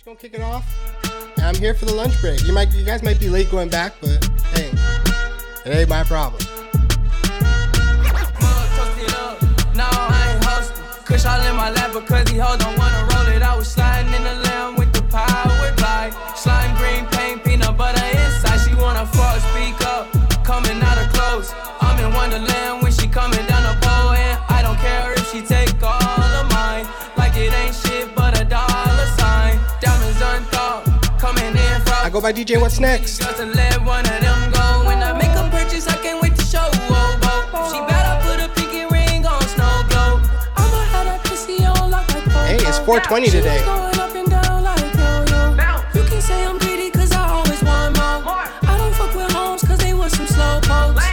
just gonna kick it off. I'm here for the lunch break. You might, you guys might be late going back, but hey, it ain't my problem. Kush all in my lap because he hold don't wanna roll it. I was sliding in the lamb with the power glide. Slime green paint, peanut butter inside. She wanna fuck, speak up, coming out of clothes. I'm in Wonderland homes 'cause they want some slow pokes.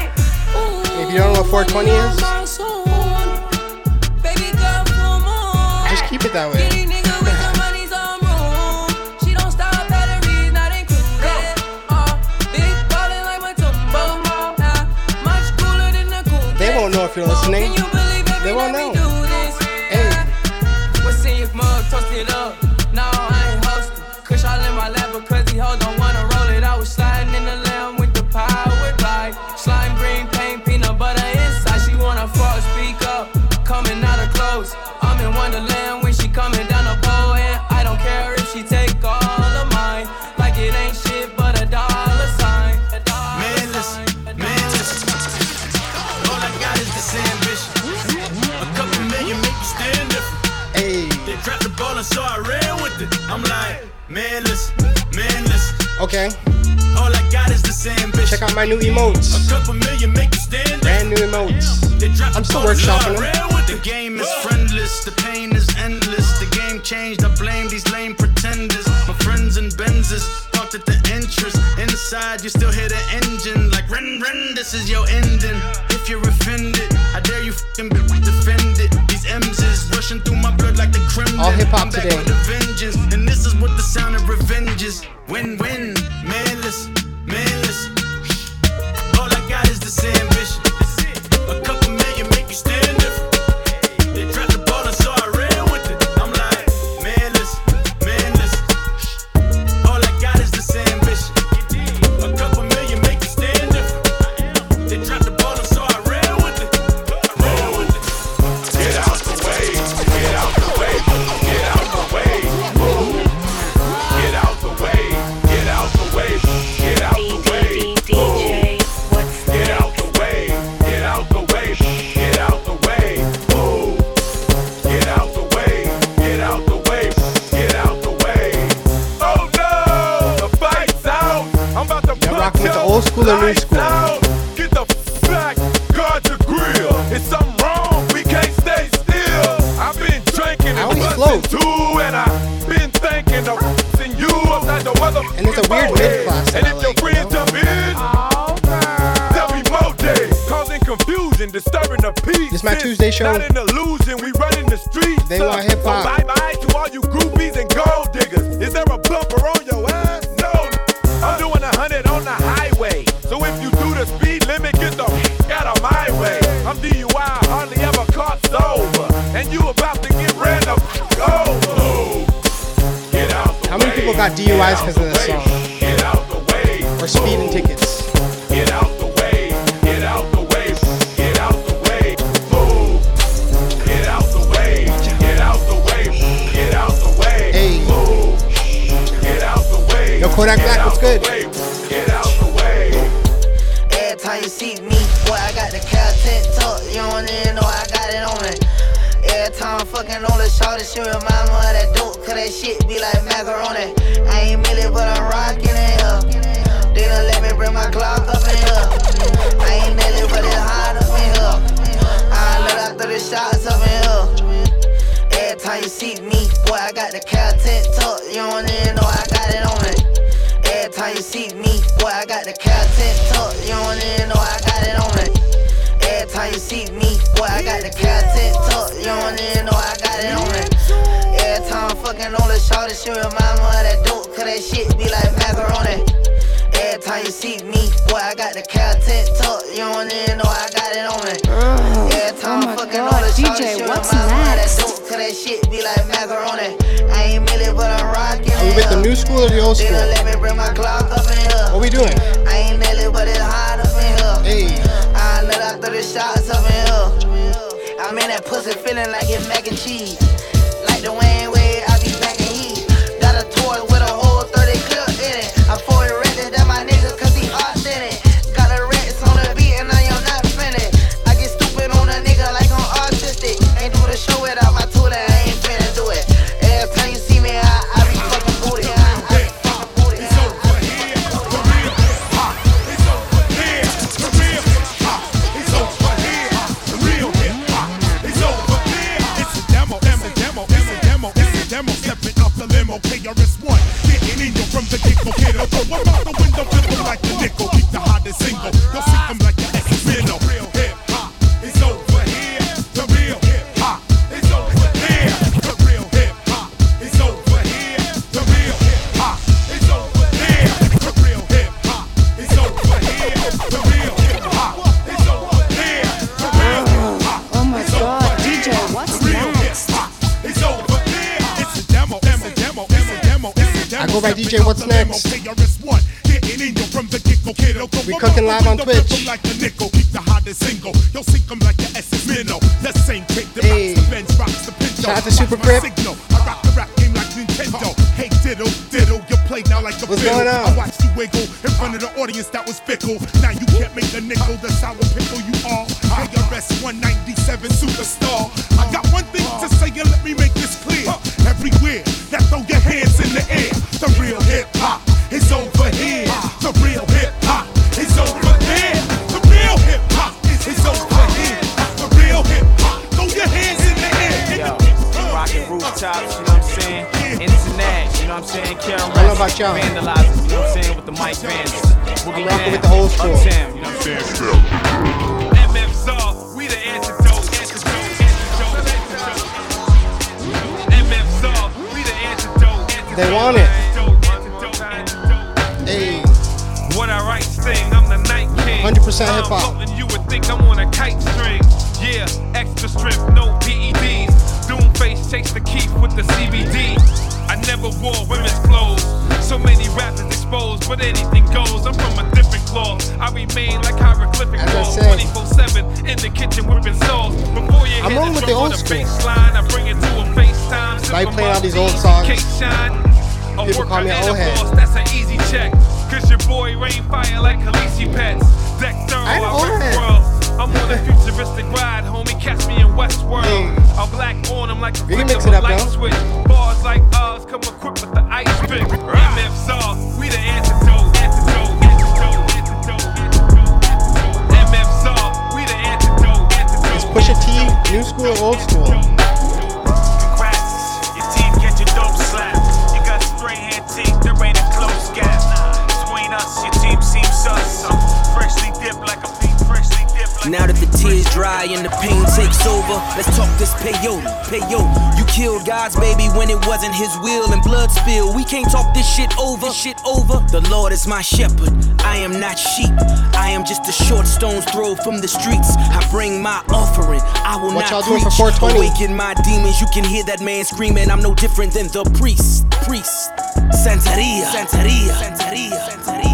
Ooh, If you don't know what 420 is, my soul. Baby girl, full moon. just keep it that way. My new emotes. A couple million make you stand Brand new emotes. I'm still ball and so I workshopping them. with. The game is friendless, the pain is endless. The game changed, I blame these lame pretenders. My friends and Benzes parked at the entrance. Inside, you still hear the engine like ren ren. This is your ending. If you're offended, I dare you fucking. These M's is rushing through my blood like the Kremlin. All today. with a vengeance, and this is what the sound of revenge is. Win win, show. Not an illusion, we run in the streets. They want uh, hip hop. So bye bye to all you groupies and gold diggers. Is there a bumper on your ass? No. I'm doing a hundred on the highway. So if you do the speed limit, get the out of my way. I'm DUI, hardly ever caught sober. And you about to get ran the over. Get out the How many way, people got DUIs because of this song? Get out the way. Or speeding tickets. Get out Kodak get Black, out what's good? way, Get out the way. Every time you see me, boy, I got the cat tucked. You don't even know I got it on it. Every time I'm fucking on the shorty, she remind me of that dope, cause that shit be like macaroni. I ain't milli, but I'm rockin' it up. They done let me bring my Glock up in here. I ain't milli, but it's hot up in here. I let after the shots up in here. Every time you see me, boy, I got the cat tucked. You don't even know I got it on it. Every time you see me, boy, I got the content tucked. You don't even know I got it on it. Every time you see me, boy, I got the content tucked. You don't even know I got it on it. Every time I'm fucking on the shorty, she remind me of that dope, cause that shit be like macaroni. Every time you see me, boy, I got the content tucked. You don't even know I got it on it. Every time Oh I'm my fucking God, on the DJ, shorty, she what's remind me of that next? dope, cause that shit be like macaroni. I ain't milli, but I'm rockin' Are we it with The new school or the old school? done let me bring my Glock up in here. What we doing? I ain't Nelly, but it's hot up in here. Hey, I let out 30 shots up in here. I'm in that pussy feeling like it's mac and cheese. Like the Wayne way, Sip By of playing all these old songs, cake shine. A people call me old head. that's an easy check. Cause your boy rain fire like Khaleesi pets. Deck thorough, I ain't I old wreck head. world. I'm on a futuristic ride, homie. Catch me in Westworld. I'll black on him like a We can flick mix of it up, light yo. switch. Bars like ours come equipped with the ice pick. MFSR, we the antidote. New school old school? Now that the tears dry and the pain takes over, let's talk this peyote. Peyote, you killed God's baby when it wasn't his will and blood spill. We can't talk this shit over. Shit over. The Lord is my shepherd. I am not sheep. I am just a short stone's throw from the streets. I bring my offering. I will What y'all not doing preach. for 420? Awaken my demons. You can hear that man screaming. I'm no different than the priest. Priest. Santeria. Santeria. Santeria. Santeria.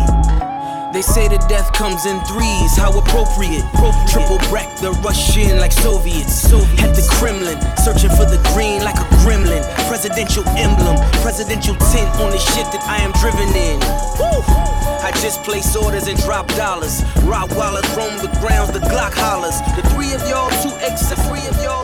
They say the death comes in threes, how appropriate. Triple break the Russian like Soviets. At the Kremlin, searching for the green like a gremlin. Presidential emblem, presidential tint on the shit that I am driven in. Woo! I just place orders and drop dollars. Rottweilers roam the grounds, the Glock hollers. The three of y'all, two X, the three of y'all,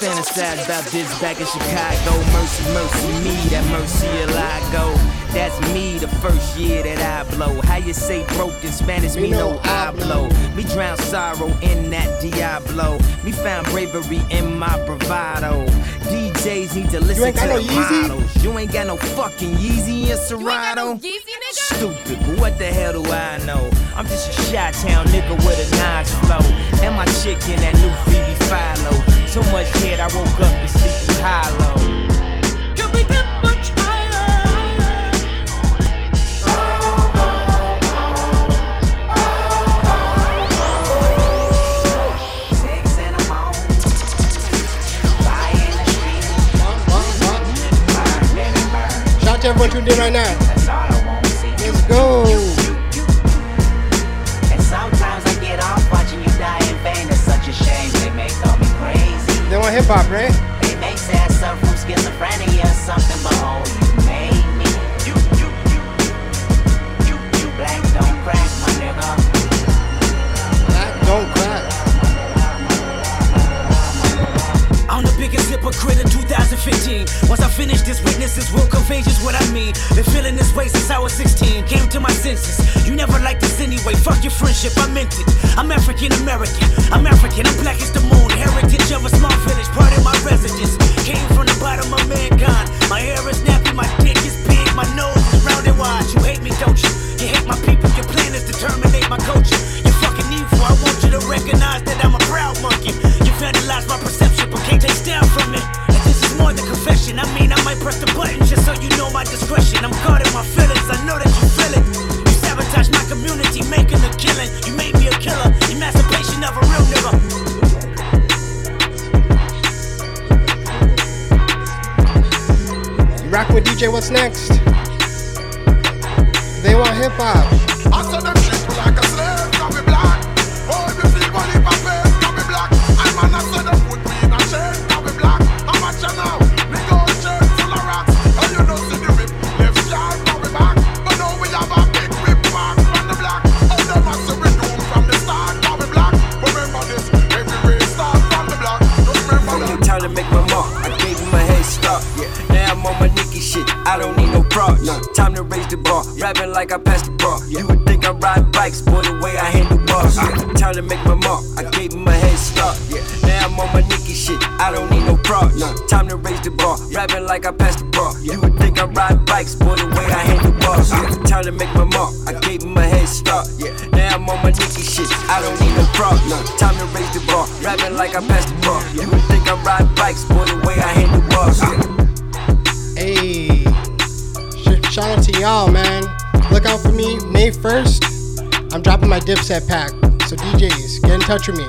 fantasize about this back in Chicago. Mercy, mercy, me, that mercy I go. That's me the first year that I blow. How you say broke in Spanish? Me no I blow. Me drown sorrow in that Diablo. Me found bravery in my bravado. DJs need to listen ain't to got no the models. You ain't got no fucking Yeezy in Serato. No Stupid, but what the hell do I know? I'm just a shot town nigga with a nice flow. And my chick in that new Phoebe Philo. So much head, I woke up and sleepy hollow. Shout out to everyone tuned in right now. Hop, right? They may say I suffer from schizophrenia or something, but oh, you made me. You, you, you, you, you black don't crack, my nigga. Black don't crack. I'm the biggest hypocrite in 2015. Once I finish this, witnesses will convey just what I mean. Been feeling this way since I was 16. Came to my senses. You never liked this anyway. Fuck your friendship, I meant it. I'm African American. I'm African. I'm black as the moon. Heritage of a small village, part of my residence. Came from the bottom of mankind. My hair is nappy, my dick is big, my nose is round and wide. You hate me, don't you? You hate my people. Your plan is to terminate my culture. You're fucking evil. I want you to recognize that I'm a proud monkey. You vandalize my perception, but can't take down I mean, I might press the button just so you know my discretion. I'm caught in my feelings. I know that you feel it. You sabotage my community, making a killing. You made me a killer. Emancipation of a real nigga. You rocking with DJ What's Next? They want hip hop. Bar. Rapping like I passed the bar. You would think I ride bikes, boy, the way I handle bars. Yeah. Time to make my mark. I gave him a head start. Yeah. Now I'm on my Nicky shit. I don't need no props. Time to raise the bar. Rapping like I passed the bar. You would think I ride bikes, boy, the way I handle bars. Yeah. Time to make my mark. I gave him a head start. Yeah. Now I'm on my Nicky shit. I don't need no props. Time to raise the bar. Rapping like I passed the bar. You would think I ride bikes, boy, the way I handle bars. Hey, Sh- shout out to y'all, man. Look out for me, May 1st. I'm dropping my Dipset pack. So DJs, get in touch with me.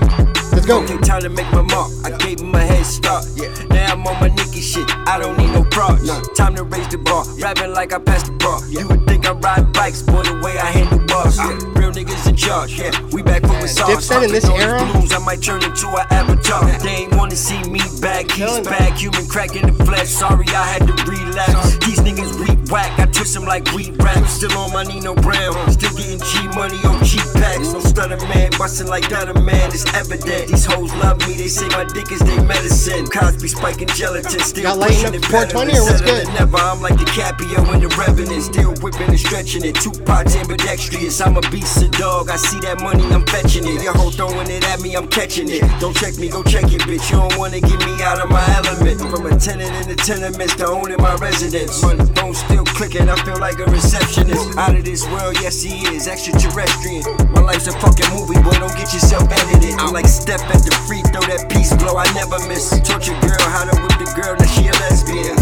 Let's go. Okay, time to make my mark. I gave him a head start. Yeah. Now I'm on my Nicky shit. I don't need no props. Time to raise the bar. Rapping like I passed the bar. You would think I ride bikes, boy, the way I handle bars. Ah. Yeah. Real niggas in charge. Yeah. We back from with SARS. Dipset in this era? Blues, I might turn into an avatar. They ain't wanna see me back. He's back. Human crack in the flesh. Sorry, I had to relapse. These niggas whack. I twist them like wheat rap. Still on my Nino Brown. Still getting G money on cheap packs. No stutter man. Bustin' like that a man. It's evident. These hoes love me. They say my dick is their medicine. Cosby spiking gelatin. Still lighting pushing up it better 420 than or what's good? Never. I'm like DiCaprio and the Revenant. Still whipping and stretching it. Two pots ambidextrous. I'm a beast, a dog. I see that money, I'm fetching it. Your hoe throwing it at me, I'm catching it. Don't check me, go check it, bitch. You don't wanna get me out of my element. From a tenant in the tenements to owning my residence. Money phone still clicking, I feel like a receptionist. Out of this world, yes he is. Extraterrestrial. My life's a fucking movie, boy. Don't get yourself edited. I'm like step at the free throw, that peace blow. I never miss. Torture girl, how to whip the girl, now she a lesbian.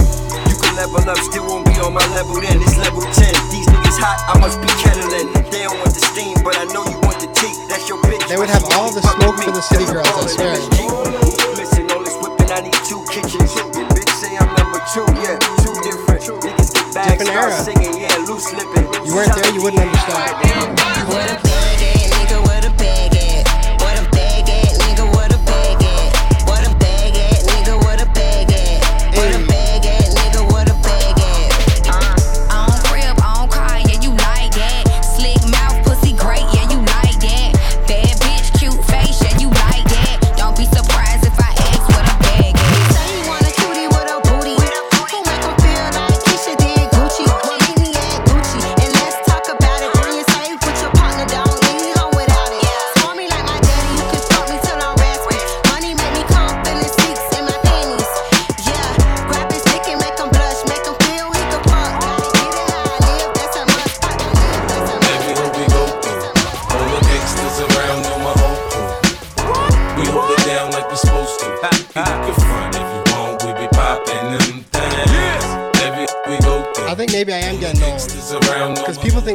You can level up, still won't be on my level then. It's level 10. These niggas hot, I must be kettling. They don't want the steam, but I know you want the tea. That's your bitch. They would have all the smoke for the city girls, I swear. Listen, all this whipping, I need two kitchens. Your bitch say I'm number two, yeah, two different. Niggas Different start era. singing, yeah, loose lipping. You weren't there, you wouldn't understand.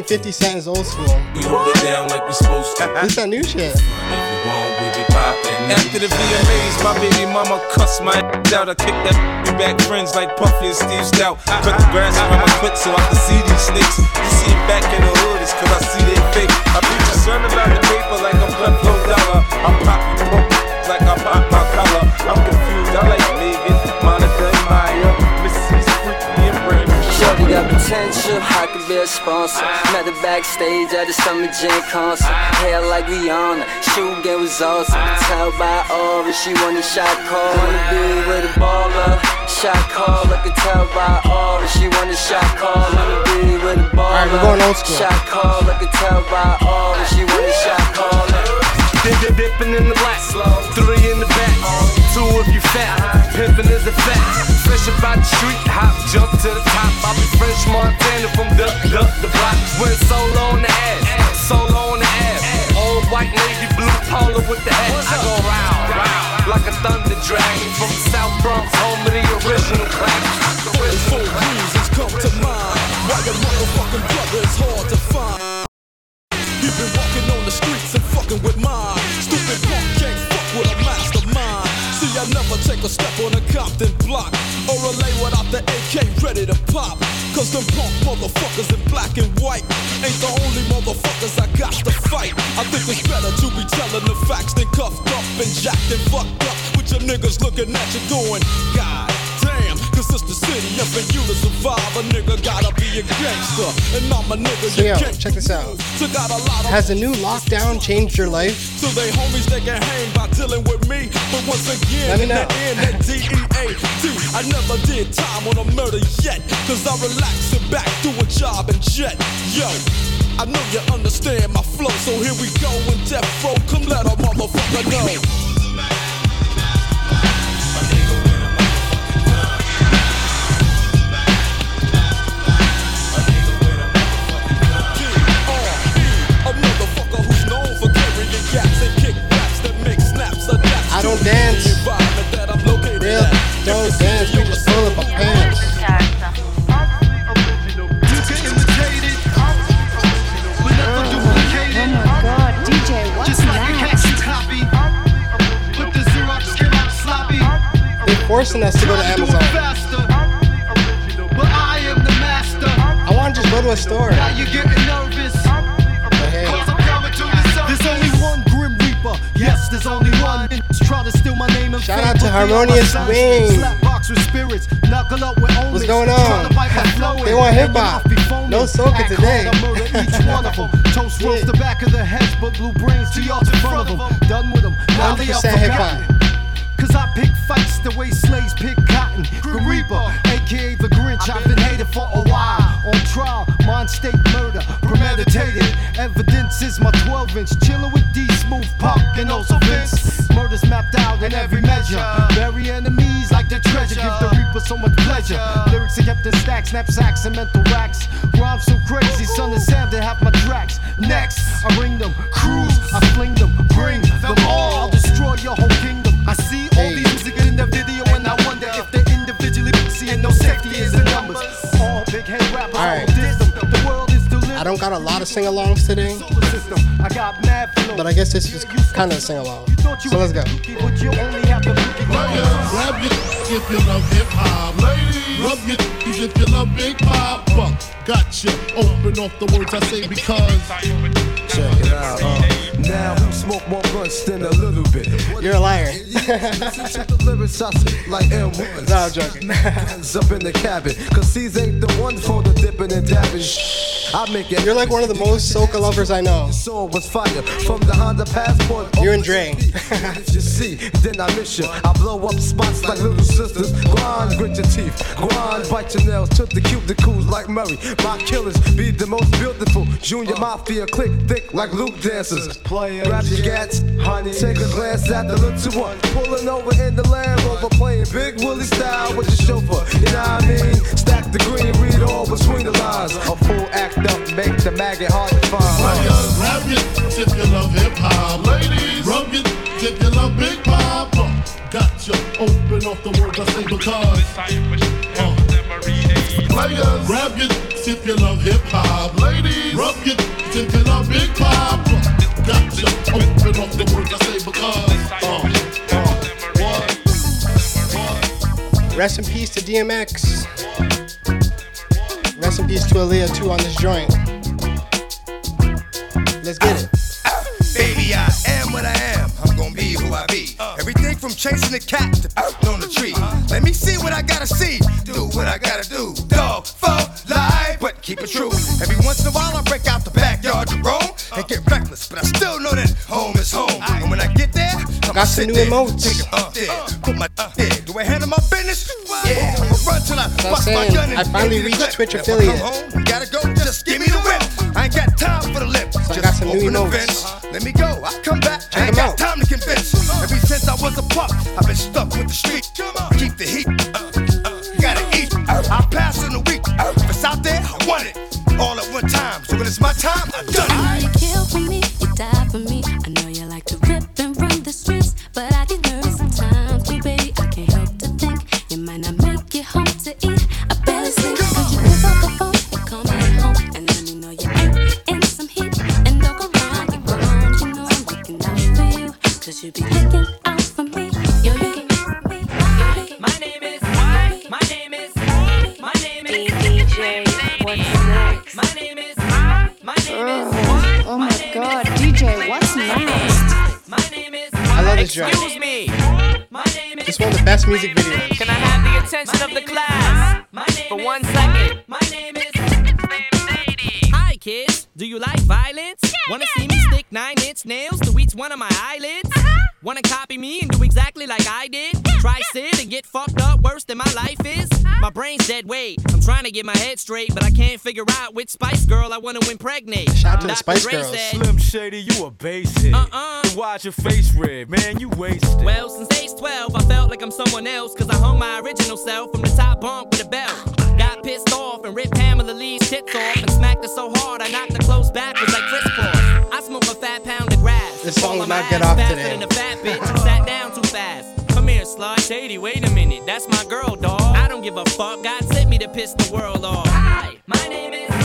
Because over. people think 50 Cent is old school. We hold it down like we supposed to. This that new shit. If you want, we be poppin'. After the VMAs, my baby mama cussed my ass out. I kicked that we back friends like Puffy and Steve Stoute. Cut the grass around my foot so I can see these snakes. You see it back in the hood, it's cause I see they fake. I be concerned about the paper like I'm blood flow dollar. I'm poke like I pop potential, I could be a sponsor. Met her backstage at the Summer Jam concert. Hair like Rihanna, shoe game was awesome. Tell by aura, she want a shot call. Wanna be with a baller. Shot call, I can tell by aura, she want a shot call. Wanna be with a baller. Alright, going old school. Shot call, I can tell by aura, she want a shot call. Dip, dip, dipping in the black, three in the back, two if you fat, pimping is a fact. Fresh about the street, hop, jump to the top. I be French Montana from the, the, the block. Went solo on the ass, solo on the ass. Old white navy blue polo with the ass. I go round, round, like a thunder dragon from the South Bronx, home of the original classics. Four reasons come to mind why your motherfucking brother is hard to find. You've been walking on the streets and fucking with mine. Stupid a step on a Compton block or a lay without the AK ready to pop. Cause them punk motherfuckers in black and white ain't the only motherfuckers I got to fight. I think it's better to be telling the facts than cuffed up and jacked and fucked up with your niggas looking at you going, God cause it's the city. And for you to survive, a nigga gotta be a gangster. And I'm a nigga So yo, check this out. So got a lot of Has the new lockdown changed your life? so they homies they can hang by dealing with me. But once again, Let me in the know. end, that D-E-A-D, I never did time on a murder yet. Cause I relax and back, do a job and jet. Yo, I know you understand my flow. So here we go in death row. Come let a motherfucker know. Forcing us to go to Amazon. I want to just go to a store. But hey, There's only one Grim Reaper. Yes, there's only one. Try to steal my name and Shout out to but they Harmonious. Wing. Slap box with spirits. Knuckle up with. What's going on? to bite my flow They want hip-hop. off be foaming. No soca today. hard, I murder each one of them. Toast roast the back of the heads, but blue brains to y'all in front of them. Done with them. Now they are 100% hip hop. The way slaves pick cotton. Grim Reaper, aka the Grinch, I've been hated for a while. On trial, mind state murder, premeditated. Evidence is my 12 inch. Chillin' with D Smooth Pop and also Vince. Murders mapped out in every measure. Bury enemies like the treasure. Give the Reaper so much pleasure. Lyrics are kept in stacks, knapsacks, and mental racks. Rhymes so crazy, son and Sam, they have my tracks. Next, I ring them, cruise, I fling them, bring them all. Don't got a lot of sing-alongs today, system. I got mad flow. but I guess this is kind of a sing-along. So let's go. But you only have to Grab your if you love hip hop. Ladies, rub your if you love big pop. Gotcha. Open off the words I say because. Check it out. Uh, now who smoke more blunts than a little bit? You're a liar. Listen to the lyrics I spit like M1. No, I'm joking. Guns up in the cabin. Cause these ain't the one for the dipping and dabbing. I make it. You're like one of the most soca lovers I know. Soul was fire from the Honda Passport. You and Dre. If you see, then I miss you. I blow up spots like little sisters. Grind, grit your teeth. Grind, bite your nails. Took the cuticles like Murray. My killers be the most beautiful. Junior Mafia click thick like Luke dancers. Grab your gats, honey. Take a glance at the little one. Pulling over in the Land Rover. Playing Big Willie style with the chauffeur. You know what I mean? Stack the green, read all between the lines. A full act up, make the maggot hard to find. Players, grab your if you love hip hop. Ladies, rub your if you love big pop. Gotcha. Open off the words I say because. Uh, players. Grab your if you love hip hop. Ladies, rub your if you love big pop. Gotcha. Open up the words I say because. Uh, Rest in peace to DMX. Rest in peace to Aaliyah too on this joint. Let's get it. Baby, I am what I am. I'm gonna be who I be. Uh. Everything from chasing the cat to on the tree. Uh-huh. Let me see what I gotta see. Do what I gotta do. Dog, for life, but keep it true. Every once in a while, I break out the backyard to roam and get reckless, but I still know that home is home. And when I get there, I'ma Got some sit new there, emotes. take it up there, uh. put my uh. up there. Do I handle my business? Yeah, I'ma run till I So bust my gun and I finally the reached. Twitch I affiliate. home, you gotta go, just give me the whip. I ain't got time for the lip. So I just got some new open the emotes. Let me go, I come back. Check I ain't got out. time to convince. Ever since I was a pup, I've been stuck with the street. Keep the heat. Uh, uh, gotta eat. I pass in a week. If it's out there, I want it. All at one time. So when it's my time, I best music videos. Can I have the attention of the class for one second? My name is Hi kids, do you like violence? Wanna see me stick nine inch nails to each one of my eyelids? Wanna copy me and do exactly like I did? Try sit My brain's dead weight. I'm trying to get my head straight, but I can't figure out which Spice Girl I wanna impregnate. Shout out to the Dr. Spice Dre Girls. said- Slim Shady, you a basic. Uh-uh. Then Why's your face red? Man, you wasted. Well, since age 12, I felt like I'm someone else, cause I hung my original self from the top bunk with a belt. Got pissed off and ripped Pamela Lee's tits off and smacked her so hard I knocked her clothes backwards like Kris Kross. I smoked a fat pound of grass. This song Fall will on my not get off faster today. Than a fat bitch who sat down too fast. Slut. Shady, wait a minute. That's my girl, dog. I don't give a fuck. God sent me to piss the world off. Hi, my name is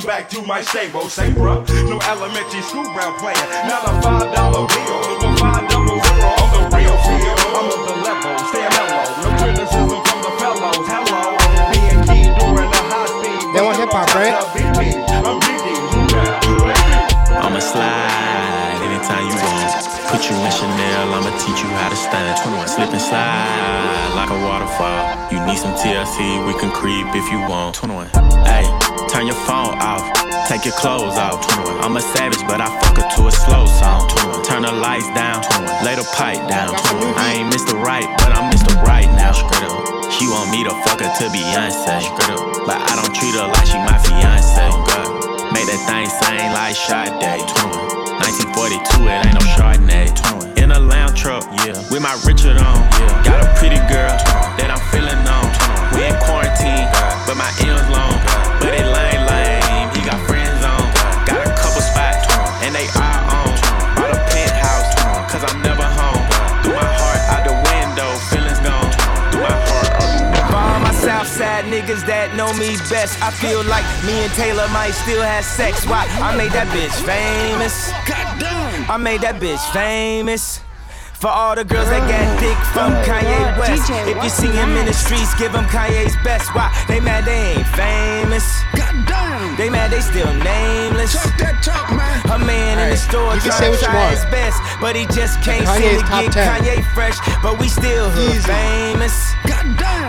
bring my back to my stable. Say, bruh, no elementary school ground playing, not a five dollar bill, no five double zero on the real field. I'm of the level, stay mellow, no criticism from the fellows. Hello, being key during the high speed. They want hip hop, right? I'm beating I'ma slide anytime you want. Put you in Chanel, I'ma teach you how to stand. 21, slip and slide like a waterfall. You need some TLC, we can creep if you want. 21, hey, turn your phone off, take your clothes off. 21, I'm a savage, but I fuck her to a slow song. turn the lights down, lay the pipe down. 21, I ain't Mr. Right, but I'm Mr. Right now. She want me to fuck her to Beyonce. But I don't treat her like she my fiance. Make that thing sing like Sade. 21. 1942, it ain't no Chardonnay. 21. In a lounge truck, yeah. With my Richard on, yeah. Got a pretty girl that I'm feeling on. 21. We in quarantine, but my M's long. But it lame, lame. He got friends on. Got a couple spots, and they are on. Bought a penthouse, cause I'm never home. Through my heart out the window, feelings gone. Through my heart out the For all my Southside niggas that know me best, I feel like me and Taylor might still have sex. Why? I made that bitch famous. I made that bitch famous. For all the girls that got dick from Kanye West. DJ, if you what's see him in the streets, give him Kanye's best. Why? They mad they ain't famous. They mad they they still nameless. Talk that talk, man. A man in the store you trying to what try his best, but he just can't Kanye's seem to get 10. Kanye fresh. But we still hood Easy. famous.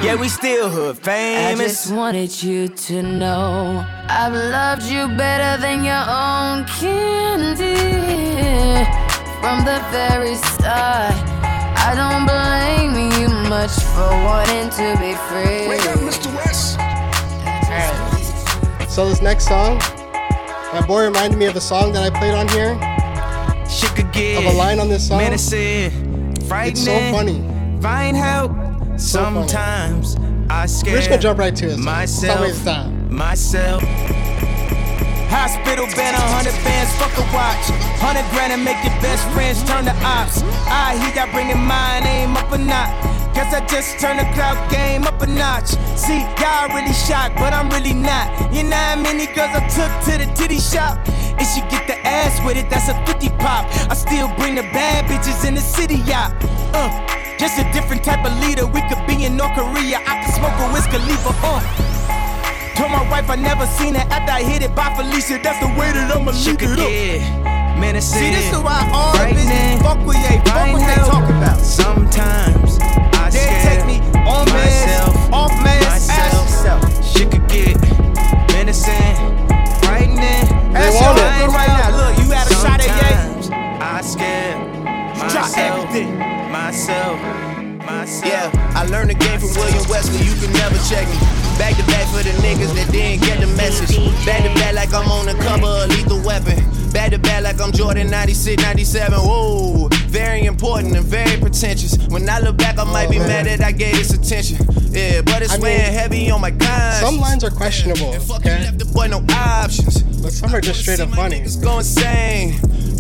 Yeah, we still hood famous. I just wanted you to know I've loved you better than your own candy from the very start. I don't blame you much for wanting to be free. Wake up, Mr. West. So this next song, my boy reminded me of a song that I played on here. She could get Of a line on this song. menacing, frightening. It's so funny. Find help. So funny. Sometimes I scare We're just gonna jump right to it. So myself. Stop time. myself. Hospital bed, a hundred bands, fuck a watch. Hundred grand and make your best friends turn to ops. I hear y'all bringing my name up a notch. Guess I just turned the clout game up a notch. See, y'all really shocked, but I'm really not. You know how many girls I took to the titty shop? And she get the ass with it, that's a 50 pop. I still bring the bad bitches in the city, yacht. Uh, just a different type of leader. We could be in North Korea. I could smoke a whiskey, leave a uh. Told my wife I never seen it after I hit it by Felicia. That's the way that I'ma leave it up. Menacing, See, this is why all bitches fuck with they fuck what they talk about. Sometimes I They scare take me on myself, off Back to back like I'm on the cover of Lethal Weapon. Back to back like I'm Jordan 96, 97. Whoa, very important and very pretentious. When I look back, I might be mad that I gave this attention. Yeah, but it's I mean, weighing heavy on my conscience. Some lines are questionable, okay? Boy, no options. But some are just straight up funny. Go insane.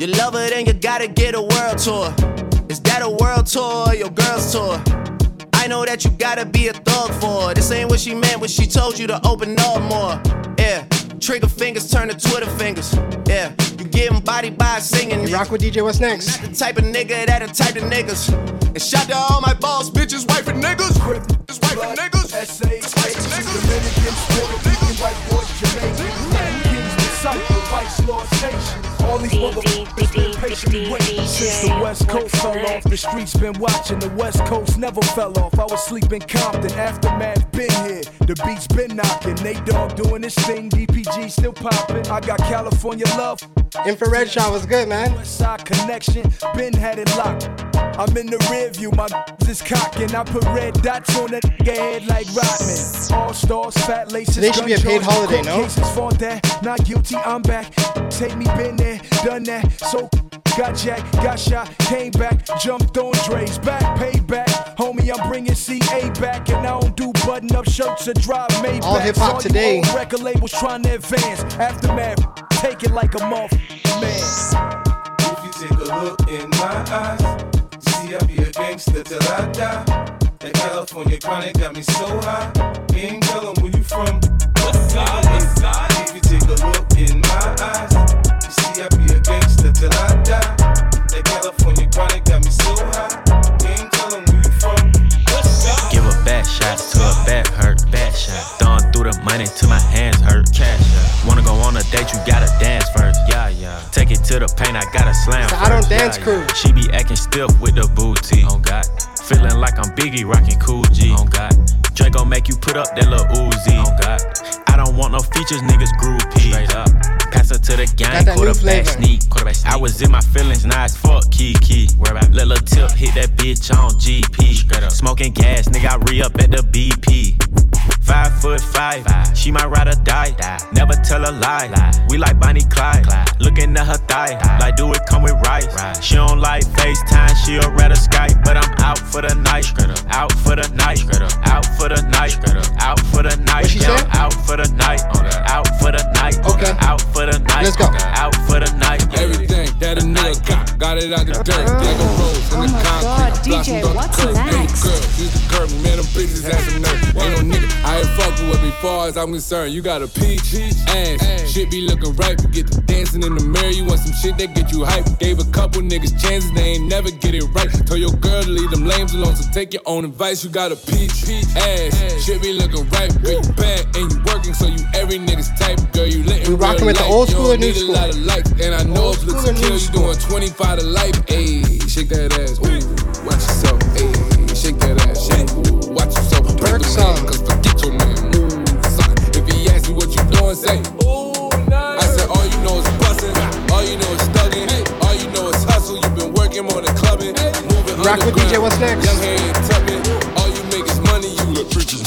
You love her, then you gotta get a world tour. Is that a world tour or your girl's tour? I know that you gotta be a thug for her. This ain't what she meant when she told you to open up more. Yeah, trigger fingers turn to Twitter fingers. Yeah, you getting body by singing. You rock with DJ, what's next? The type of nigga that a type of niggas. And shout to all my boss, bitches, wife and niggas. Just wife and niggas. Just wife and niggas. Dominicans, Puerto Rican, white boys, Jamaicans, All these motherfuckers been patiently waiting since the West Coast fell off. The streets been watching. The West Coast never fell off. I was sleeping Compton. Aftermath been here. The beats been knocking. Nate Dogg doing his thing. DPG still popping. I got California love. Infrared shot was good, man. West Side connection. Been had it locked. I'm in the rear view, my is cocking. I put red dots on that head like Rodman. All stars, fat laces. Today should be a paid holiday, court no? Cases for that. Not guilty, I'm back. Take me, been there, done that. So got jacked, got shot, came back, jumped on Dre's back, payback. Homie, I'm bringing CA back, and I don't do button up shirts or drive Maybachs. All hip-hop All you today. old Record labels trying to advance. Aftermath, take it like a moth, man. If you take a look in my eyes, you see I be a gangster till I die. That California chronic got me so high. Ain't tell 'em where you from. West side, west side. If you take a look in my eyes, you see I be a gangster till I die. That California chronic got me so high. Ain't tell 'em where you from. West side. Give a back shot to a back hurt. Back shot. Throwing through the money till my hands hurt. Cash out. Wanna go on a date, you gotta dance first. Yeah, yeah. Take it to the paint, I gotta slam. So I don't dance yeah, crew. Yeah. She be acting stiff with the booty. On God. Feeling like I'm Biggie rocking cool G. On God. Drake gon' make you put up that little Uzi. On God. I don't want no features, niggas groupie. Straight up. Pass her to the gang, Got that new quarterback sneak. Quarterback sneak. I was in my feelings, now it's fuck Kiki. Where about? Let lil' tip hit that bitch on GP. Straight up. Smoking gas, nigga, I re up at the BP. Five foot five. five. She might ride or die. die. Never tell a lie. lie. We like Bonnie Clyde. Clyde. Looking at her thigh. Die. Like, do it come with rice? Right. She don't like FaceTime. She'll rather Skype. But I'm out for the night. Out for the night. Out for the night. Out for the night. What she yeah, out for the night. Out for the night. Okay. Out for the night. Let's go. Out for the night. Everything that a nigga got. Got it out the dirt. Uh-huh. Like a rose in the oh concrete. DJ, what's next? Girl, she's the curtain. Man, them bitches had some nerve. Ain't no nigga I ain't fucking with me far as I'm concerned. You got a peach ass. Shit be looking right. You get to dancing in the mirror. You want some shit that get you hype. Gave a couple niggas chances. They ain't never get it right. Told your girl to leave them lames alone. So take your own advice. You got a peach ass. Shit be looking right. Girl, you bad and you working. So you every nigga's type. Girl, you lit We rockin' real with the old school and new school. a lot of likes. And I know if looks school kill you doing 25 to life. Ayy, shake that ass. Ooh, watch yourself. Ayy, shake that ass. Shake. Ooh, watch yourself. The man, cause forget man. Move, son. If he asks you what you doing, say. I said all you know is bustin', all you know is thuggin', all you know is hustle. You been working more than clubbing, moving Rock with DJ, what's next? Young head tubbing, all you make is money. You look bitches.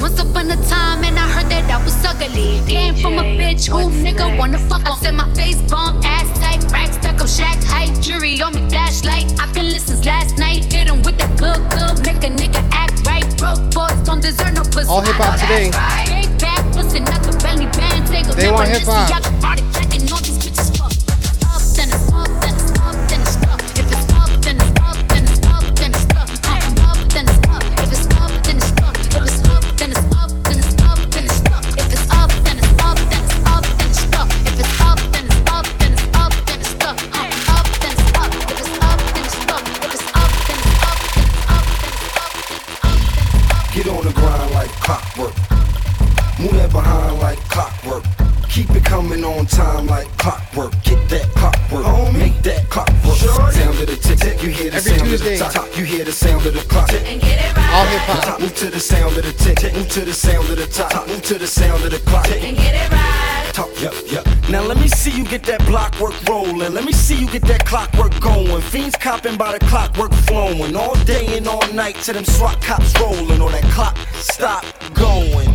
Once upon a time, and I heard that I was ugly. Came from a bitch who nigga wanna fuck. I said my face bomb, ass tight, rack stuck up, shack height, jury on me, flashlight. I've been listening last night, hit 'em with the good, good, make a nigga act right. Broke boys don't deserve no pussy. All hip-hop today. right. Back, pussy, belly band. They want hip-hop. You hear the sound of the clock. All hip hop. Move to the sound of the tick. Move to the sound of the top. Move to the sound of the clock. And get it right. Talk, yeah, yeah. Now let me see you get that block work rolling. Let me see you get that clockwork going. Fiends copping by the clockwork flowing. All day and all night till them SWAT cops rolling. Or that clock stop going.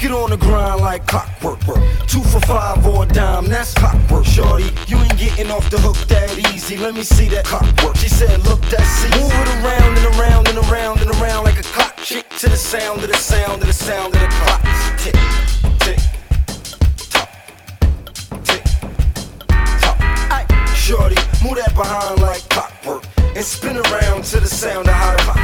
Get on the grind like clockwork. Work. Two for five or a dime, that's clockwork. Shorty, you ain't getting off the hook that easy. Let me see that clockwork. She said, look, that's easy. Move it around and around and around and around like a clock. Chick to the sound of the sound of the sound of the clock. Tick, tick, tock, tick, tock. Shorty, move that behind like clockwork. And spin around to the sound of how the clock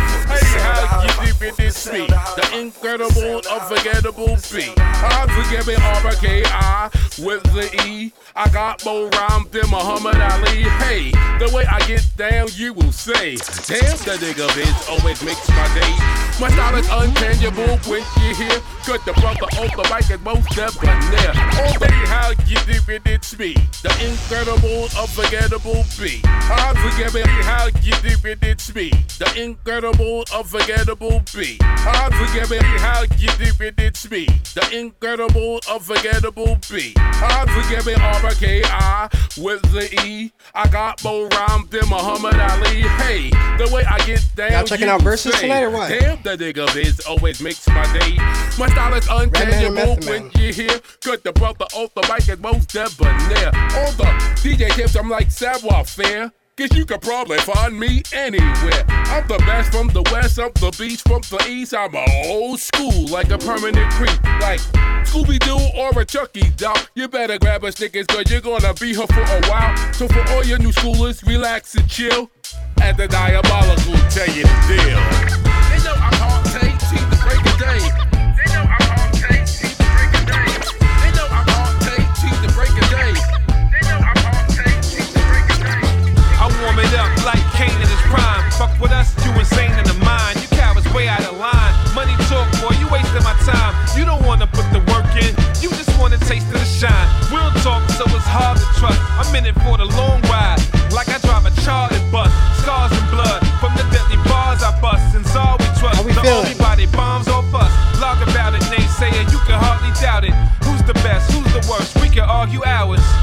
The incredible, unforgettable beat. Unforgiving R-K-I with the E. I got more rhymes than Muhammad Ali. Hey, the way I get down, you will say, damn, the nigga bitch always makes my day. My style is untangible when you hear. Good, the brother on the mic is most debonair. Oh, baby, how you deep in this beat? The incredible, unforgettable beat. Unforgiving, how you in this beat? The incredible, unforgettable beat. Unforgiving, how you in this beat? The incredible, unforgettable beat. Unforgiving, R-K-I with the E. I got more rhymes than Muhammad Ali. Hey, the way I get down. Y'all checking out verses tonight or what? Damn, the nigga biz always makes my day. My style is untangible when you hear. Good, the brother off the mic is most debonair. On the DJ tips, I'm like savoir faire. Cause you could probably find me anywhere. I'm the best from the west, I'm the beast from the east. I'm a old school, like a permanent creep. Like Scooby Doo or a Chucky doll. You better grab a Snickers, cause you're gonna be here for a while. So for all your new schoolers, relax and chill. At the diabolical, tell you the deal. Break of day. They know I'm hard take, see the break of day. They know I'm hard take, see the break of day. They know I'm hard take, see the break of day. I warm it up like Kane in his prime. Fuck with us, you insane in the mind. You cowards way out of line. Money talk, boy, you wasting my time. You don't wanna put the work in, you just wanna taste of the shine. Real talk, so it's hard to trust. I'm in it for the long argue hours.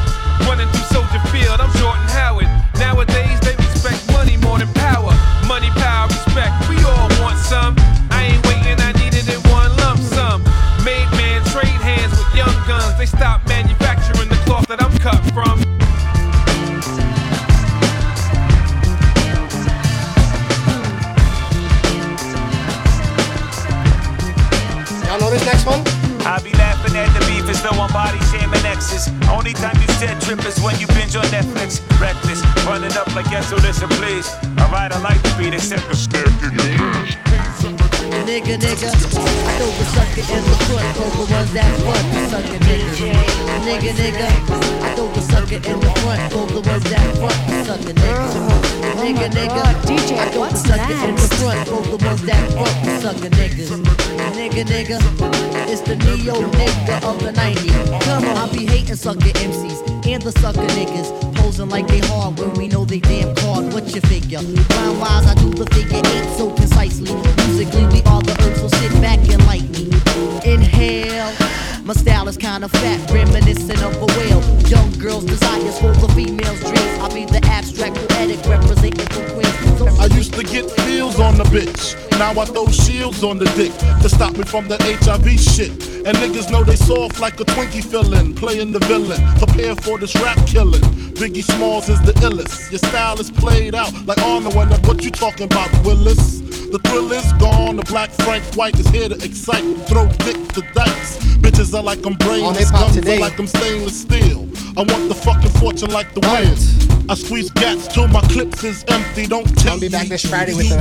Shaming. Only time you said trip is when you binge on Netflix. Reckless, running up like yes, so listen, please. Alright, I like the beat, except the stick in your Nigga, nigga, I know the sucker in the front, for the ones that front, the sucker niggas. Nigga, nigga, I know the sucker in the front, for the ones that front, the sucker niggas. Nigga, nigga, oh DJ, I know the what's sucker in the next? front, for the ones that front, the sucker niggas. Nigga, nigga, it's the neo nigga of the 90s. Come on, I be hating sucker MCs and the sucker niggas. Posing like they hard when we know they damn card. What you figure? Rhyme wise, I do the figure eight so concisely. Musically, we are the earth, so sit back and like me. Inhale. My style is kinda fat, reminiscent of a whale. Young girls' desires for the females' dreams. Bitch. Now I throw shields on the dick to stop me from the HIV shit. And niggas know they soft like a Twinkie fillin', playing the villain. Prepare for this rap killing. Biggie Smalls is the illest. Your style is played out like Arnold. When what you talking about, Willis? The thrill is gone. The black Frank White is here to excite. Throw dick to dice. Bitches are like I'm brainless. Guns are like I'm stainless steel. I want the fucking fortune like the wind. I squeeze gats till my clips is empty. Don't tell I'll be back this Friday with the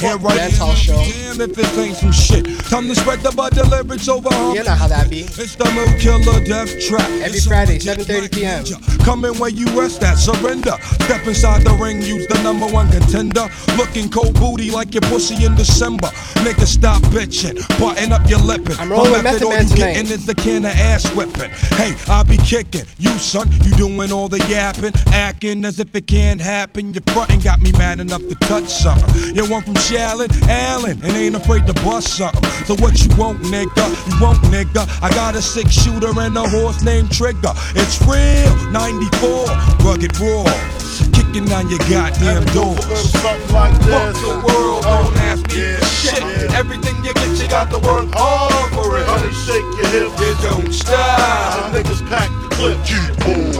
Here right dance hall show. Damn if it ain't some shit. Time to spread the butter lyrics over hump. You know how that be. It's the Mood Killer Death Trap. Every Friday, 7:30 p.m. Coming where you rest at, surrender. Step inside the ring, use the number one contender. Looking cold booty like your pussy in December. Nigga, stop bitching. Button up your lippin'. I'm rolling My with Method all you tonight. getting is the can of ass whipping. Hey, I be kicking. You, son, you doing all the yapping. Acting as if it can't happen. Your frontin' got me mad enough to touch something. You one from Shallon, Allen, and ain't afraid to bust something. So what you want, nigga? You want, nigga? I got a six shooter and a horse named Trigger. It's real, 94, rugged raw. Kicking on your goddamn doors. Like Fuck the world, oh, don't ask me shit. Everything you get, you got to work hard for it. Honey, shake your hip. You don't stop. Them niggas pack the clip. Keep on.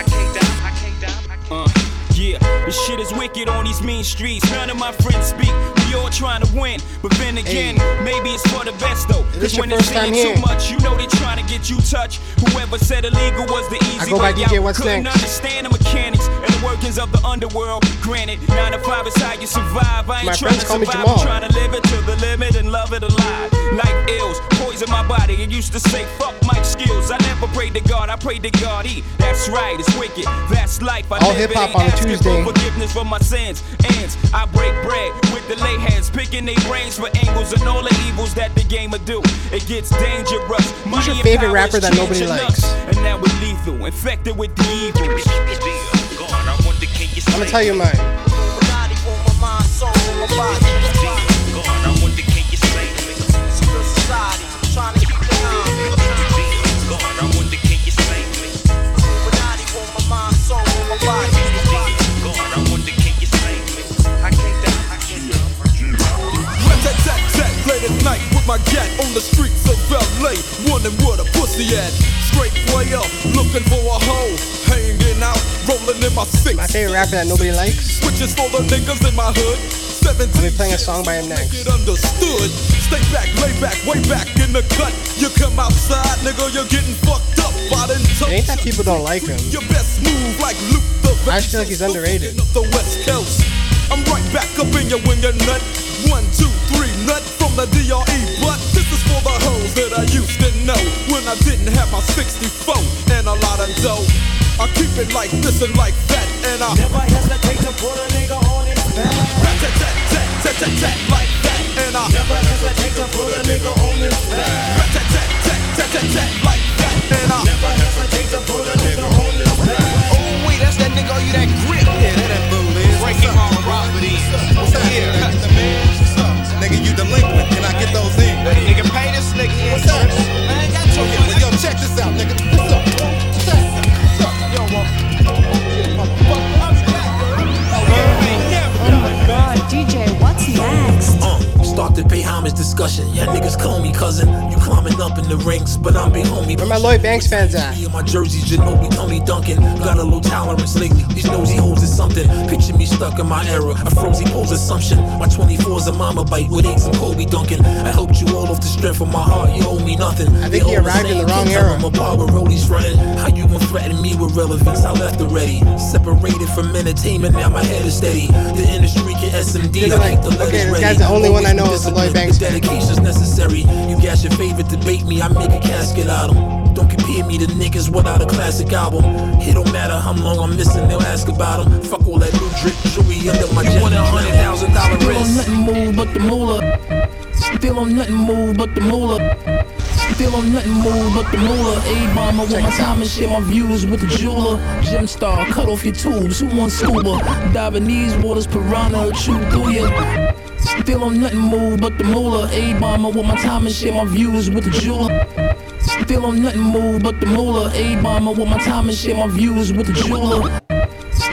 I can't die, I can't die, Uh, yeah, this shit is wicked on these mean streets. None of my friends speak. We all trying to win, but then again, maybe it's for the best though. This Cause when it's first time saying here? too much, you know they trying to get you touched. Whoever said illegal was the easy way DJ out. What's Couldn't Next. understand the mechanics and the workings of the underworld. Granted, nine to five is how you survive. I ain't My trying to survive. I'm trying to live it to the limit and love it alive. Life ills, poison my body. It used to say fuck Mike skills. I never prayed to God. I prayed to God. He, that's right. It's wicked. That's life. I All hip-hop on a Tuesday. For forgiveness for my sins. Ends. I break bread with the lay hands, picking their brains for angles and all the evils that the game will do. It gets dangerous. Who's your Money and favorite rapper that nobody likes? And now we're lethal, infected with the evils. I wonder can you I'm gonna tell you mine. God, my gat on the streets of LA. Wondering where the pussy at. Straight player, looking for a hoe. Hanging out, rolling in my six. My favorite rapper that nobody likes. Switches for the niggas in my hood. I'll be playing a song by him next. Get understood. Stay back, lay back, way back in the cut. You come outside, nigga, you're getting fucked up. I done It ain't that people don't like him. Your best move like Luke the I just feel like he's underrated. the West Coast. I'm right back up in your wing and nut. One, two, three, nut from the DRE. But this is for the hoes that I used to know when I didn't have my 64 and a lot of dough. I keep it like this and like that, and I never hesitate to put a nigga on his back. Rat-tat-tat-tat-tat-tat like that, and I never hesitate to put a nigga on his back. Rat-tat-tat-tat-tat-tat like that, and I never hesitate to put a nigga on his back. Oh, wait, that's that nigga, oh, you that grip. Yeah, that that fool is. Breaking all robbery. What's up? Yeah, you delinquent. Can I get those in? Nigga, pay this nigga. What's up? Man, got you. Yo, yo, check this out, nigga. What's up? To pay homage discussion. Yeah, niggas call me cousin. You climbing up in the ranks, but I'm big homie. Where my Lloyd Banks fans at? Me and my jerseys, Ginobili, Tony Duncan. Got a low tolerance lately. These nosy hoes is something. Picture me stuck in my era. A frozen pose assumption. My 24's a mama bite with eights and Kobe Duncan. I helped you all off the strength of my heart. You owe me nothing. I think he arrived in the wrong era. I'm a bar with rollies running. How you gon' threaten me with relevance? I left already. Separated from entertainment, now my head is steady. The industry can SMD. Like, the okay, this ready. guy's the only one I know is Lloyd Banks the. Dedication's necessary. You gas your favorite debate me, I make a casket out out 'em. Don't compare me to niggas without a classic album. It don't matter how long I'm missing, they'll ask about 'em. Fuck all that new drip jewelry under my jacket. a hundred thousand dollar Still on nothing move but the moolah. Still on nothing move but the moolah. Still on nothing move but the moolah. A bomber with my time and share my views with the jeweler. Gem star, cut off your tubes. Who wants scuba? Dive in these waters, piranha, will chew through ya. Still on nothing move but the moolah. A bomber with my time and share my views with the jeweler. Still on nothing move but the moolah. A bomber with my time and share my views with the jeweler.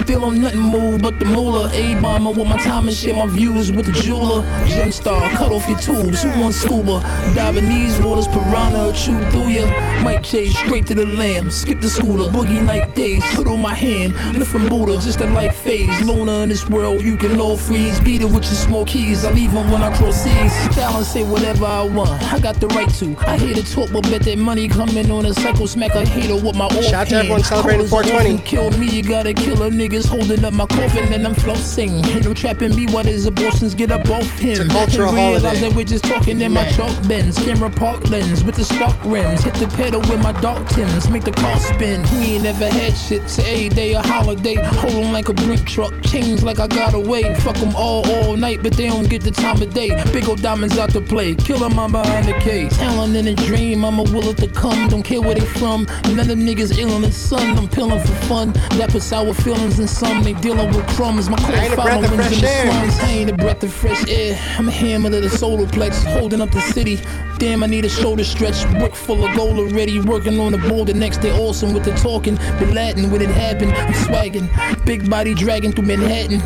Still on nothing move but the moolah. A bomber with my time and share my views with the jeweler. Gem star, cut off your tubes. Who wants scuba? Dive in these waters, piranha, chew through ya. Mike chase straight to the lamb. Skip the scooter, boogie night days. Put on my hand, lift from Buddha, just a light phase. Loner in this world, you can low freeze. Beat it with your small keys. I leave 'em when I cross seas. And say whatever I want. I got the right to. I hear the talk, but bet that money coming on a cycle. Smack a hater with my off Shout out to everyone celebrating 420. Kill me, you gotta kill a niggas holding up my coffin and I'm flossing. Ain't no trapping me while his abortions get up off him. It's a cultural realize holiday. that we're just talking in my chalk bends. Camera park lens with the spark rims. Hit the pedal with my dark Tims. Make the car spin. We ain't never had shit. So every day a holiday. Hold on like a brink truck. Change like I got away. Fuck them all all night, but they don't get the time of day. Big old diamonds out to play. Kill 'em, I'm behind the case. Talent in a dream. I'm a will to come. Don't care where they from. None of them niggas ill in the sun. I'm peeling for fun. That puts sour feelings in some. They dealing with crumbs. My I ain't a core breath of in the slums. I ain't a breath of fresh air. I'm a hammer to the solar plex, holding up the city. Damn, I need a shoulder stretch. Brick full of gold already. Working on the boulder next day. Awesome with the talking. Been Latin when it happened. I'm swagging. Big body dragging through Manhattan.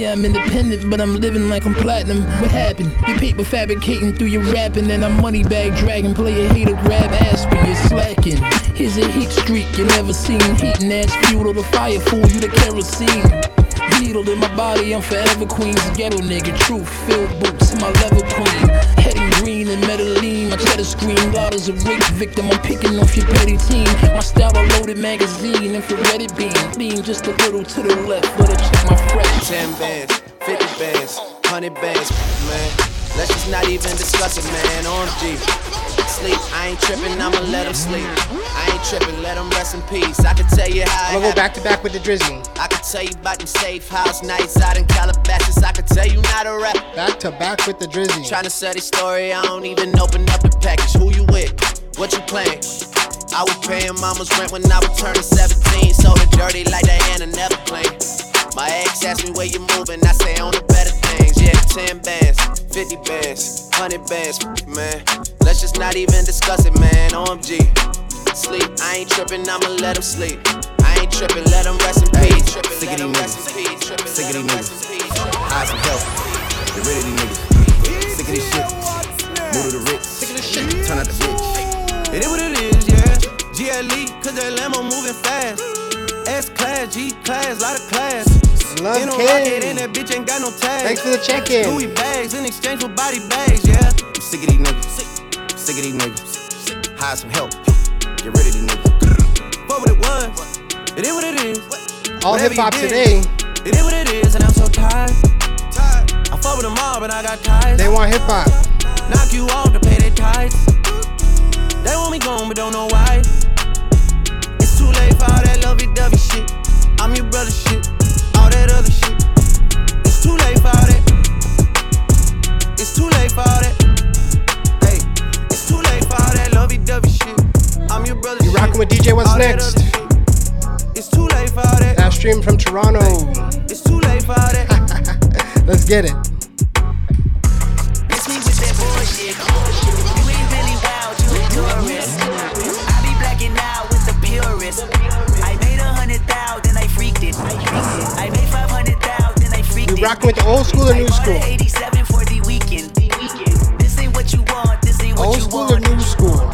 Yeah, I'm independent, but I'm living like I'm platinum. What happened? Your paper fabricating through your rapping. And I'm money bag dragging. Play a hater, grab aspirin. You're slacking. Here's a heat streak you never seen. Heating ass fuel the fire, fool you the kerosene. Needle in my body, I'm forever Queens ghetto nigga. Truth, field boots, my level queen. Green and Medellin, my cheddar screen. Daughters a rape victim, I'm picking off your petty team. My style a loaded magazine, infrared beam. Lean just a little to the left, better check my fresh. 10 bands, 50 bands, 100 bands, man. Let's just not even discuss it, man. OMG. Sleep, I ain't tripping, I'ma let him sleep. I ain't tripping, let him rest in peace. I can tell you how I'm gonna go back to back with the Drizzy. I can tell you about them safe house nights out in Calabasas. I can tell you not a rap. Back to back with the Drizzy. Tryna sell this story, I don't even open up the package. Who you with? What you playing? I was paying mama's rent when I was turning 17. So the dirty like Diana never playing. My ex asked me where you moving, I say on the better things. Yeah, 10 bands, 50 bands, 100 bands, man. Let's just not even discuss it, man. OMG. Sleep, I ain't tripping, I'ma let him sleep. I ain't tripping, let him rest in peace. Sick of these rest in peace. Tripping, Sick of these peace. Hide some help. Get rid of these niggas. Sick of this shit. Move to the rich. Sick of this shit. Turn out the bitch. It is what it is, yeah. GLE, cause that Lambo moving fast. S class, G class, lot of class. Love in a King. rocket and that bitch ain't got no tag. Thanks for the check-in. Louis bags in exchange for body bags, yeah. I'm sick of these niggas. Sick of these niggas. Hide some help. Get rid of these niggas. What what it was, it is what it is. All hip hop today. It is what it is, and I'm so tired. I fuck with them all, but I got ties. They want hip hop. Knock you off to pay their tithes. They want me gone, but don't know why. It's too late for all that lovey-dovey shit. I'm your brother shit. All that other shit. It's too late for all that. It's too late for all that. Lovey-dovey shit. I'm your brother You shit. rocking with DJ What's Next? It's too late for that. That stream from Toronto. It's too late for that. Let's get it. You ain't really wild, you a tourist. I be blacking out with the purist. I made a hundred thousand, I freaked it. I made five hundred thousand, I freaked You it. rocking with the old school or new school? a 87 for the weekend. This ain't what ain't what Old school or new school?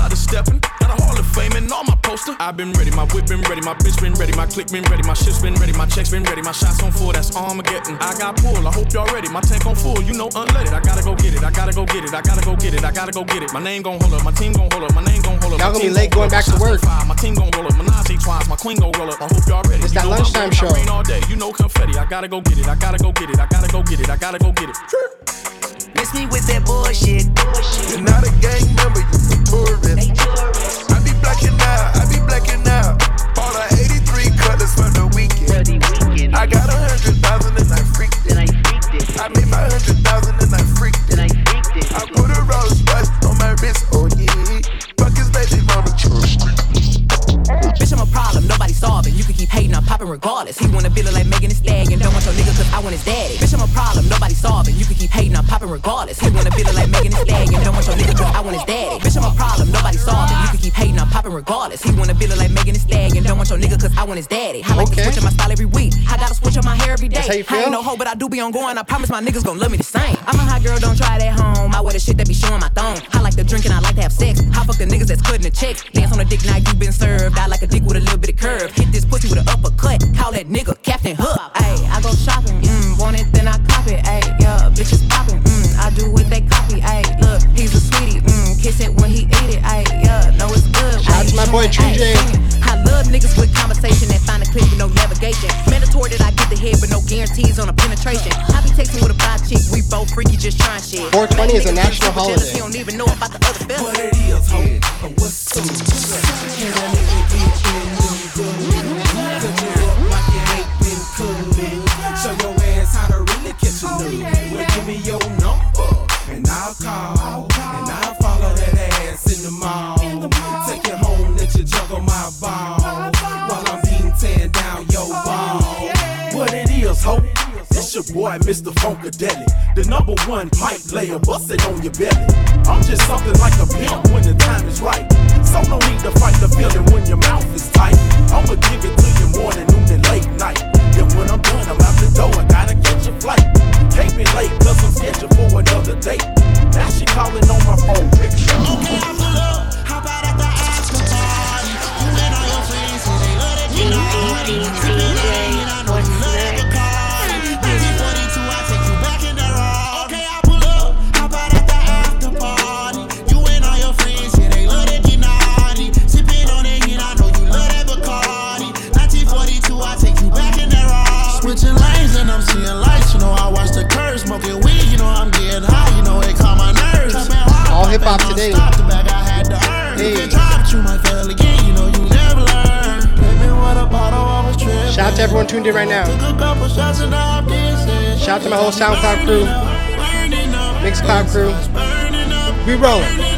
Started stepping, got a Hall of Fame and all my poster. I've been ready, my whip been ready, my bitch been ready, my click been ready, my shit's been ready, my checks been ready, my shots on full, that's Armageddon. I got pull, I hope y'all ready, my tank on full, you know unleaded. I gotta go get it, I gotta go get it, I gotta go get it, I gotta go get it. My name gon' hold up, my team gon' hold up, my name gon' hold up. Y'all gonna be late going back to work. shots My team gon' roll up, Menage twice, my queen gon' roll up. I hope y'all ready. It's that You know lunchtime show. rain all day, you know confetti. I gotta go get it, I gotta go get it, I gotta go get it, I gotta go get it. Miss me with that bullshit. You're not a gang member, you a tourist. I be blacking out, I be blacking out. All the 83 colors for the weekend. I got a hundred thousand and I freaked it. I made my hundred thousand and I freaked it. I put a rose bust on my wrist, oh yeah. Solving. You can keep hating, I'm popping regardless. He wanna be like Megan Thee Stallion, don't want your nigga cause I want his daddy. Bitch, I'm a problem, nobody solving. You can keep hating, I'm popping regardless. He wanna be like Megan Thee Stallion, don't want your nigga cause I want his daddy. Bitch, I'm a problem, nobody solving. You can keep hating, I'm popping regardless. He wanna be like Megan Thee Stallion, don't want your nigga cause I want his daddy. I like to switch up my style every week. I gotta switch up my hair every day. That's how you I ain't no hoe, but I do be on going. I promise my niggas gon' love me the same. I'm a hot girl, don't try it at home. I wear the shit that be showing my thong. I like to drink and I like to have sex. I fuck the niggas that's cutting the checks. Dance on a dick now you been served. I like a dick with a little bit of curve. Hit this pussy with an uppercut. Call that nigga Captain Hook. Ayy, I go shopping. Mm, want it, then I cop it. Ayy, yeah, bitches popping. Mm, I do what they copy. Ayy, look, he's a sweetie. Mm, kiss it when he eat it. Ayy, yeah, know it's good. Shout out to my boy True I love niggas with conversation that find a clip with no navigation. Mandatory that I get the head, but no guarantees on a penetration. I be texting with a fly chick, we both freaky, just trying shit. 420 is a national super jealous, holiday. He don't even know about the other fellas. Funkadelic. The number one pipe layer, bust it on your belly. I'm just something like a pimp crew. We rolling.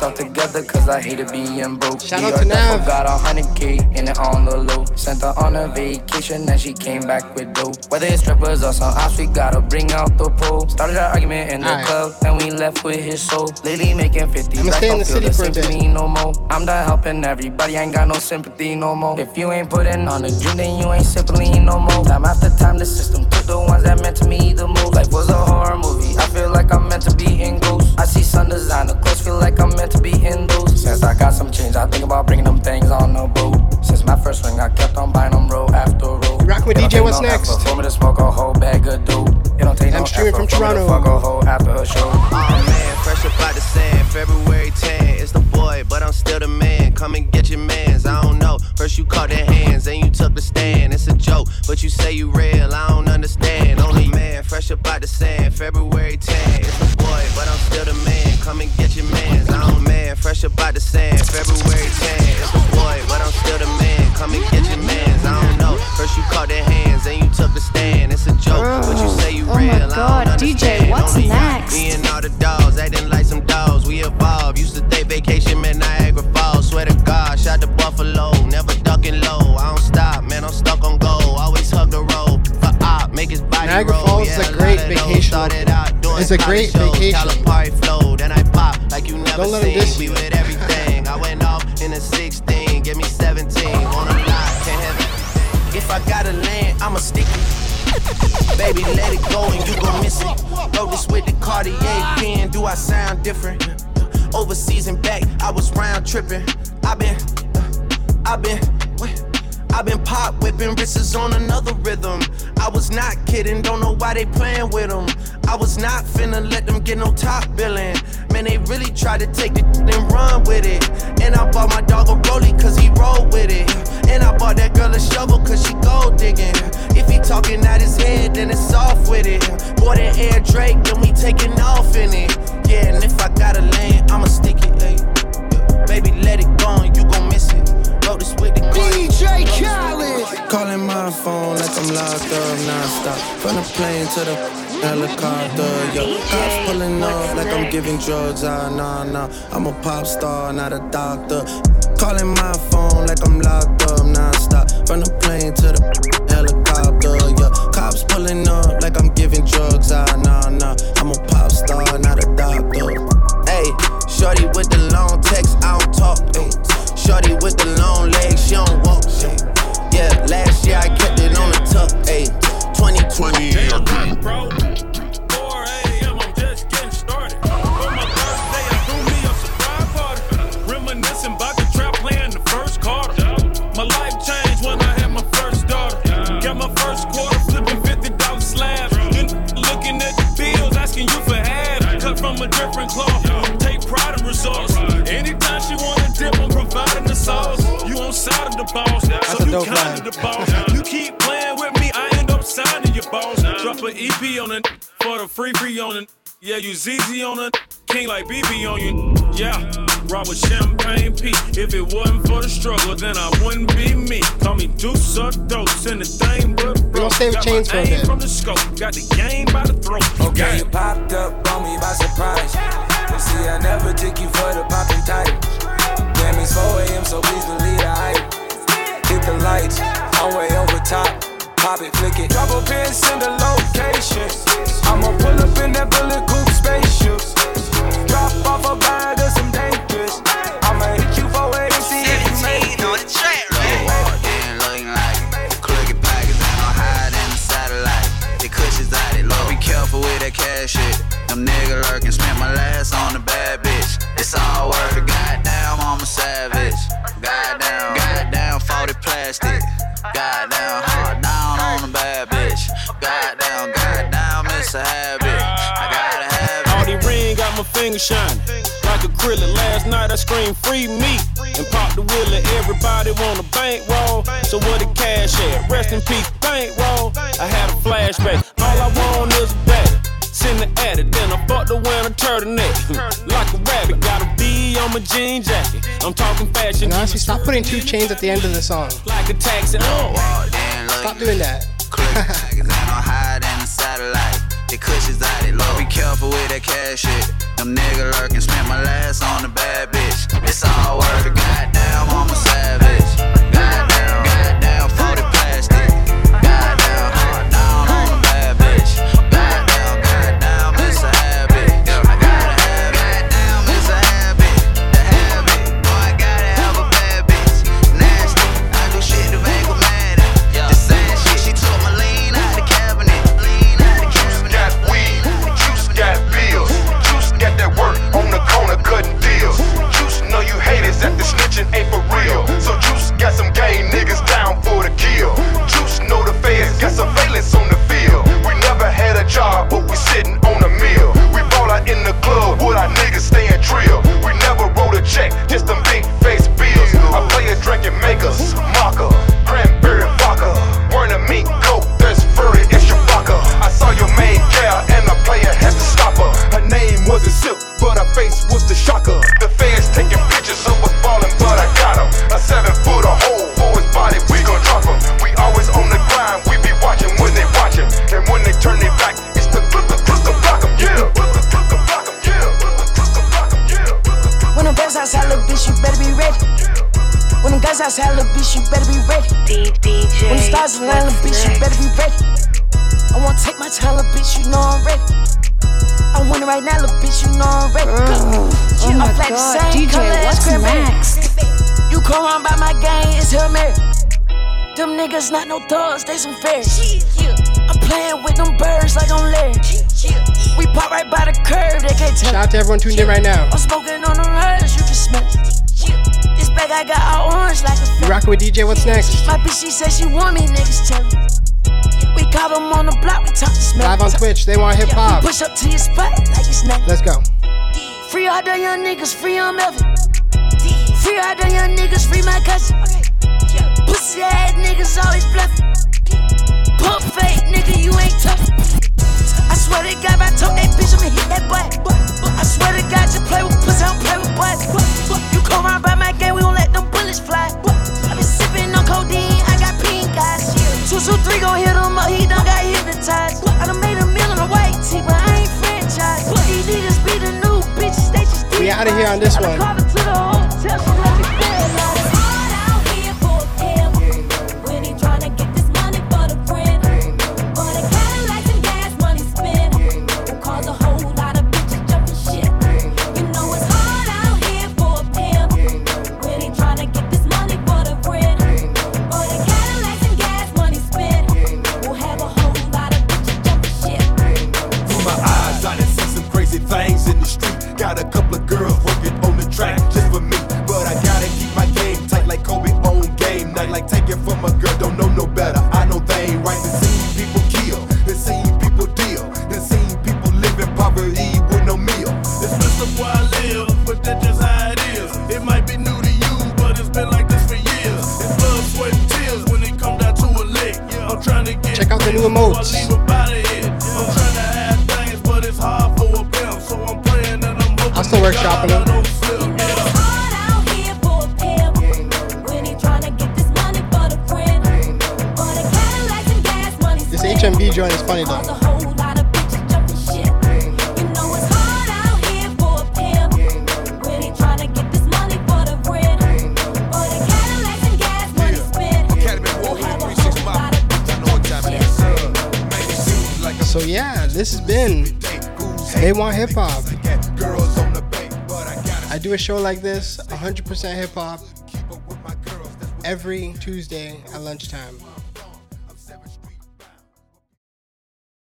Myself together cause I hated being broke. Shout out to Nav. Got a hundred K in it on the low. Sent her on a vacation and she came back with dope. Whether it's strippers or some ops, we gotta bring out the pole. Started an argument in the Alright. club and we left with his soul. Lately making 50 I'ma stay in don't the feel city the for a bit. no more. I'm done helping everybody, ain't got no sympathy no more. If you ain't putting on the dream, then you ain't simply no more. Time after time, the system took the ones that meant to me the most. Life was a horror movie. I feel like I'm meant to be in ghosts. I see sun designer clothes, feel like I'm meant to be in those. Since I got some change, I think about bringing them things on the boat. Since my first swing, I kept on buying them roll after roll. Rockin' with DJ, what's no next? effort For me to smoke a whole bag of dope. It don't take I'm no streaming effort from for to Toronto. fuck a hoe after a show. Oh man, fresh up out the sand, February 10. The boy, but I'm still the man. Come and get your mans. I don't know. First you caught their hands, then you took the stand. It's a joke, but you say you real. I don't understand. Only man, fresh up out the sand, February 10. It's the boy, but I'm still the man. Come and get your mans. I don't man, fresh up out the sand, February 10. It's the boy, but I'm still the man. Come and get your mans. I don't know. First you caught their hands, then you took the stand. It's a joke, but you say you Oh my real. I God, don't DJ, understand. what's Only next? Me and all the dogs acting like some dogs. We evolved. Used to take vacation, man, Niagara Falls. Swear to God, shot to Buffalo. Never ducking low. I don't stop, man. I'm stuck on goal. Always hug the road. For op, make his body Niagara roll. Falls is a great lot vacation Started out doing It's a great shows. vacation. Flow. Then I pop like you never Don't let seen. diss We with everything. I went off in a 16. Give me 17. Wanna lie, can't have it. If I gotta land, I'ma stick it. Baby, let it go and you gon' miss it. Wrote this with the Cartier pen. Do I sound different? Overseas I was round tripping. I been, uh, I been. I been pop whipping wrists on another rhythm. I was not kidding, don't know why they playing with them. I was not finna let them get no top billing. Man, they really tried to take the and run with it. And I bought my dog a rollie cause he roll with it. And I bought that girl a shovel cause she gold digging. If he talking out his head, then it's off with it. Bought an air Drake, then we taking off in it. Yeah, and if I gotta land, I'ma stick it. Ay. Baby, let it go and you gon' miss it. Wrote this with the DJ Khaled. Calling my phone like I'm locked up non-stop. From the plane to the helicopter, yo. Cops pulling up like I'm giving drugs, ah, nah, nah. I'm a pop star, not a doctor. Calling my phone like I'm locked up non-stop. From the plane to the helicopter, yo. Cops pulling up like I'm giving drugs, ah, nah, nah. I'm a pop star, not a doctor. Hey, shorty with the long text, I don't talk. Shorty with the long legs, she don't walk. Yeah, last year I kept it on the tuck. Ay. 2020. Damn, the boss, That's so a you dope kind of line. the boss. You keep playing with me, I end up signing your boss. Drop an EP on it for the free free on it. Yeah, you ZZ on it, King like BB on you. Yeah, rock with champagne P. If it wasn't for the struggle, then I wouldn't be me. Call me Deuce or Dose, and the thing but We gonna stay with Got chains my for a aim from the scope, got the game by the throat. Okay, you popped up on me by surprise. You see, I never took you for the popping title. Damn, it's 4 a.m., so please believe the hype. The lights, I'm way over top. Pop it, flick it. Drop a pin, send a location. I'ma pull up in that bullet coupe spaceship. Drop off a bag of some dangerous. I'ma hit you 4 a.m., see if you make it. Then looking like crooked pockets, no hide in the satellite. The cushions out it low. Be careful with that cash shit. Them nigga lurking, spent my last on the bad bitch. It's all worth plastic. Goddamn, hard down on the bad bitch. Goddamn, goddamn, it's a habit. I gotta have it. All these finger shining. Like acrylic, last night I screamed free me and popped the wheelie. Everybody want a bankroll, so where the cash at? Rest in peace, bankroll. I had a flashback. All I want is a. Send the addict, then I fucked the winter turtleneck. like a rabbit, got a on my jean jacket. I'm talking fashion. And honestly, stop putting two chains at the end of the song. Like a taxi. Oh, Stop doing that. Cause I don't hide in the satellite. The cushions out it low. Be careful with that cash shit. Them nigga lurking, spent my last on the bad bitch. It's all worth it. Goddamn, I'm a savage. It's Hail Mary. Them niggas not no thugs, they some fairies. I'm playing with them birds like I'm Larry. We pop right by the curb, they can't tell. Shout out to everyone tuned in right now. I'm smoking on the rise, you can smell it. This bag I got all orange like a You rockin' with DJ, what's next? My bitch, she said she want me, niggas tell me. We caught them on the block, we talk to smell. Live on Twitch, they want hip hop. Push up to your spot like it's nothing. Let's go. Free all the young niggas, free on Melvin. Free all the young niggas, free my cousin. Pussy ass niggas always bluffing. Pump fake nigga, you ain't tough. I swear to God, if I told that bitch, I'ma hit that butt. I swear to God, just play with pussy, I don't play with butts. You come around by my game, we gon' let them bullets fly. I been sipping on codeine, I got pink eyes. Two, two, three gon' hit him up, he done got hypnotized. I done made a meal on the white tee, but I ain't franchise. These niggas be the new bitches, they just We out of here on this one. This has been They Want Hip Hop. I do a show like this, 100% hip hop, every Tuesday at lunchtime.